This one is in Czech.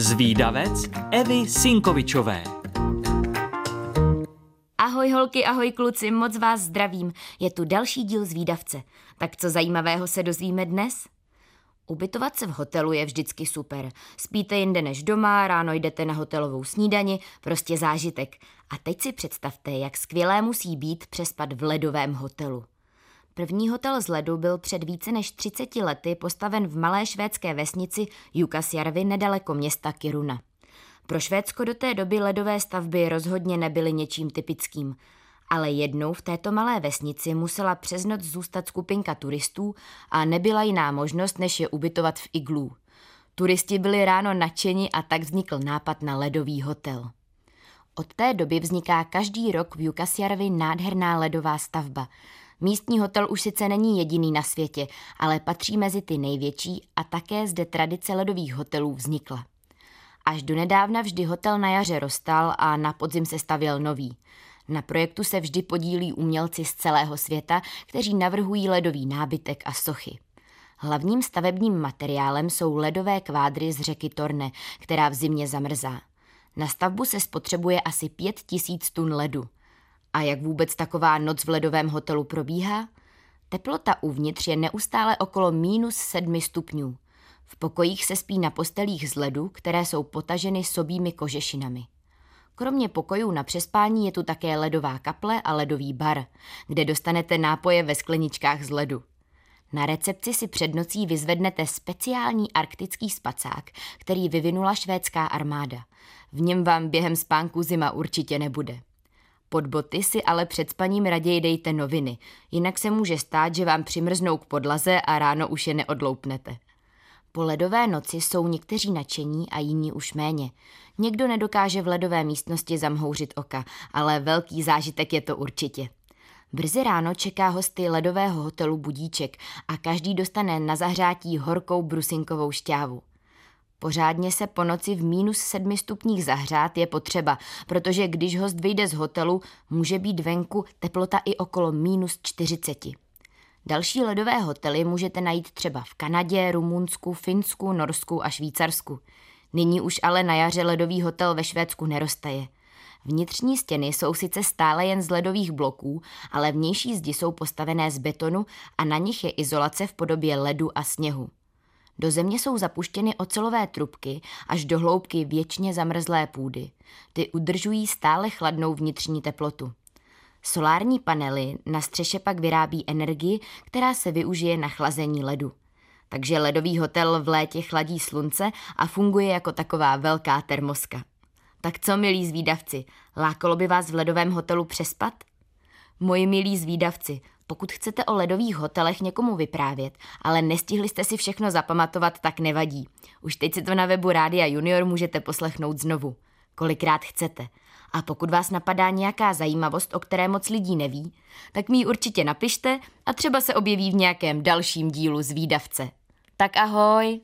Zvídavec Evy Sinkovičové. Ahoj holky, ahoj kluci, moc vás zdravím. Je tu další díl Zvídavce. Tak co zajímavého se dozvíme dnes? Ubytovat se v hotelu je vždycky super. Spíte jinde než doma, ráno jdete na hotelovou snídani, prostě zážitek. A teď si představte, jak skvělé musí být přespat v ledovém hotelu. První hotel z ledu byl před více než 30 lety postaven v malé švédské vesnici Jukasjärvi nedaleko města Kiruna. Pro Švédsko do té doby ledové stavby rozhodně nebyly něčím typickým, ale jednou v této malé vesnici musela přes noc zůstat skupinka turistů a nebyla jiná možnost, než je ubytovat v iglů. Turisti byli ráno nadšeni a tak vznikl nápad na ledový hotel. Od té doby vzniká každý rok v Jukasjärvi nádherná ledová stavba – Místní hotel už sice není jediný na světě, ale patří mezi ty největší a také zde tradice ledových hotelů vznikla. Až do nedávna vždy hotel na jaře rostal a na podzim se stavěl nový. Na projektu se vždy podílí umělci z celého světa, kteří navrhují ledový nábytek a sochy. Hlavním stavebním materiálem jsou ledové kvádry z řeky Torne, která v zimě zamrzá. Na stavbu se spotřebuje asi 5000 tun ledu. A jak vůbec taková noc v ledovém hotelu probíhá? Teplota uvnitř je neustále okolo minus sedmi stupňů. V pokojích se spí na postelích z ledu, které jsou potaženy sobými kožešinami. Kromě pokojů na přespání je tu také ledová kaple a ledový bar, kde dostanete nápoje ve skleničkách z ledu. Na recepci si před nocí vyzvednete speciální arktický spacák, který vyvinula švédská armáda. V něm vám během spánku zima určitě nebude. Pod boty si ale před spaním raději dejte noviny, jinak se může stát, že vám přimrznou k podlaze a ráno už je neodloupnete. Po ledové noci jsou někteří nadšení a jiní už méně. Někdo nedokáže v ledové místnosti zamhouřit oka, ale velký zážitek je to určitě. Brzy ráno čeká hosty ledového hotelu budíček a každý dostane na zahřátí horkou brusinkovou šťávu. Pořádně se po noci v minus sedmi stupních zahřát je potřeba, protože když host vyjde z hotelu, může být venku teplota i okolo minus 40. Další ledové hotely můžete najít třeba v Kanadě, Rumunsku, Finsku, Norsku a Švýcarsku. Nyní už ale na jaře ledový hotel ve Švédsku nerostaje. Vnitřní stěny jsou sice stále jen z ledových bloků, ale vnější zdi jsou postavené z betonu a na nich je izolace v podobě ledu a sněhu. Do země jsou zapuštěny ocelové trubky až do hloubky věčně zamrzlé půdy. Ty udržují stále chladnou vnitřní teplotu. Solární panely na střeše pak vyrábí energii, která se využije na chlazení ledu. Takže ledový hotel v létě chladí slunce a funguje jako taková velká termoska. Tak co, milí zvídavci, lákalo by vás v ledovém hotelu přespat? Moji milí zvídavci, pokud chcete o ledových hotelech někomu vyprávět, ale nestihli jste si všechno zapamatovat, tak nevadí. Už teď si to na webu Rádia Junior můžete poslechnout znovu. Kolikrát chcete. A pokud vás napadá nějaká zajímavost, o které moc lidí neví, tak mi ji určitě napište a třeba se objeví v nějakém dalším dílu z výdavce. Tak ahoj!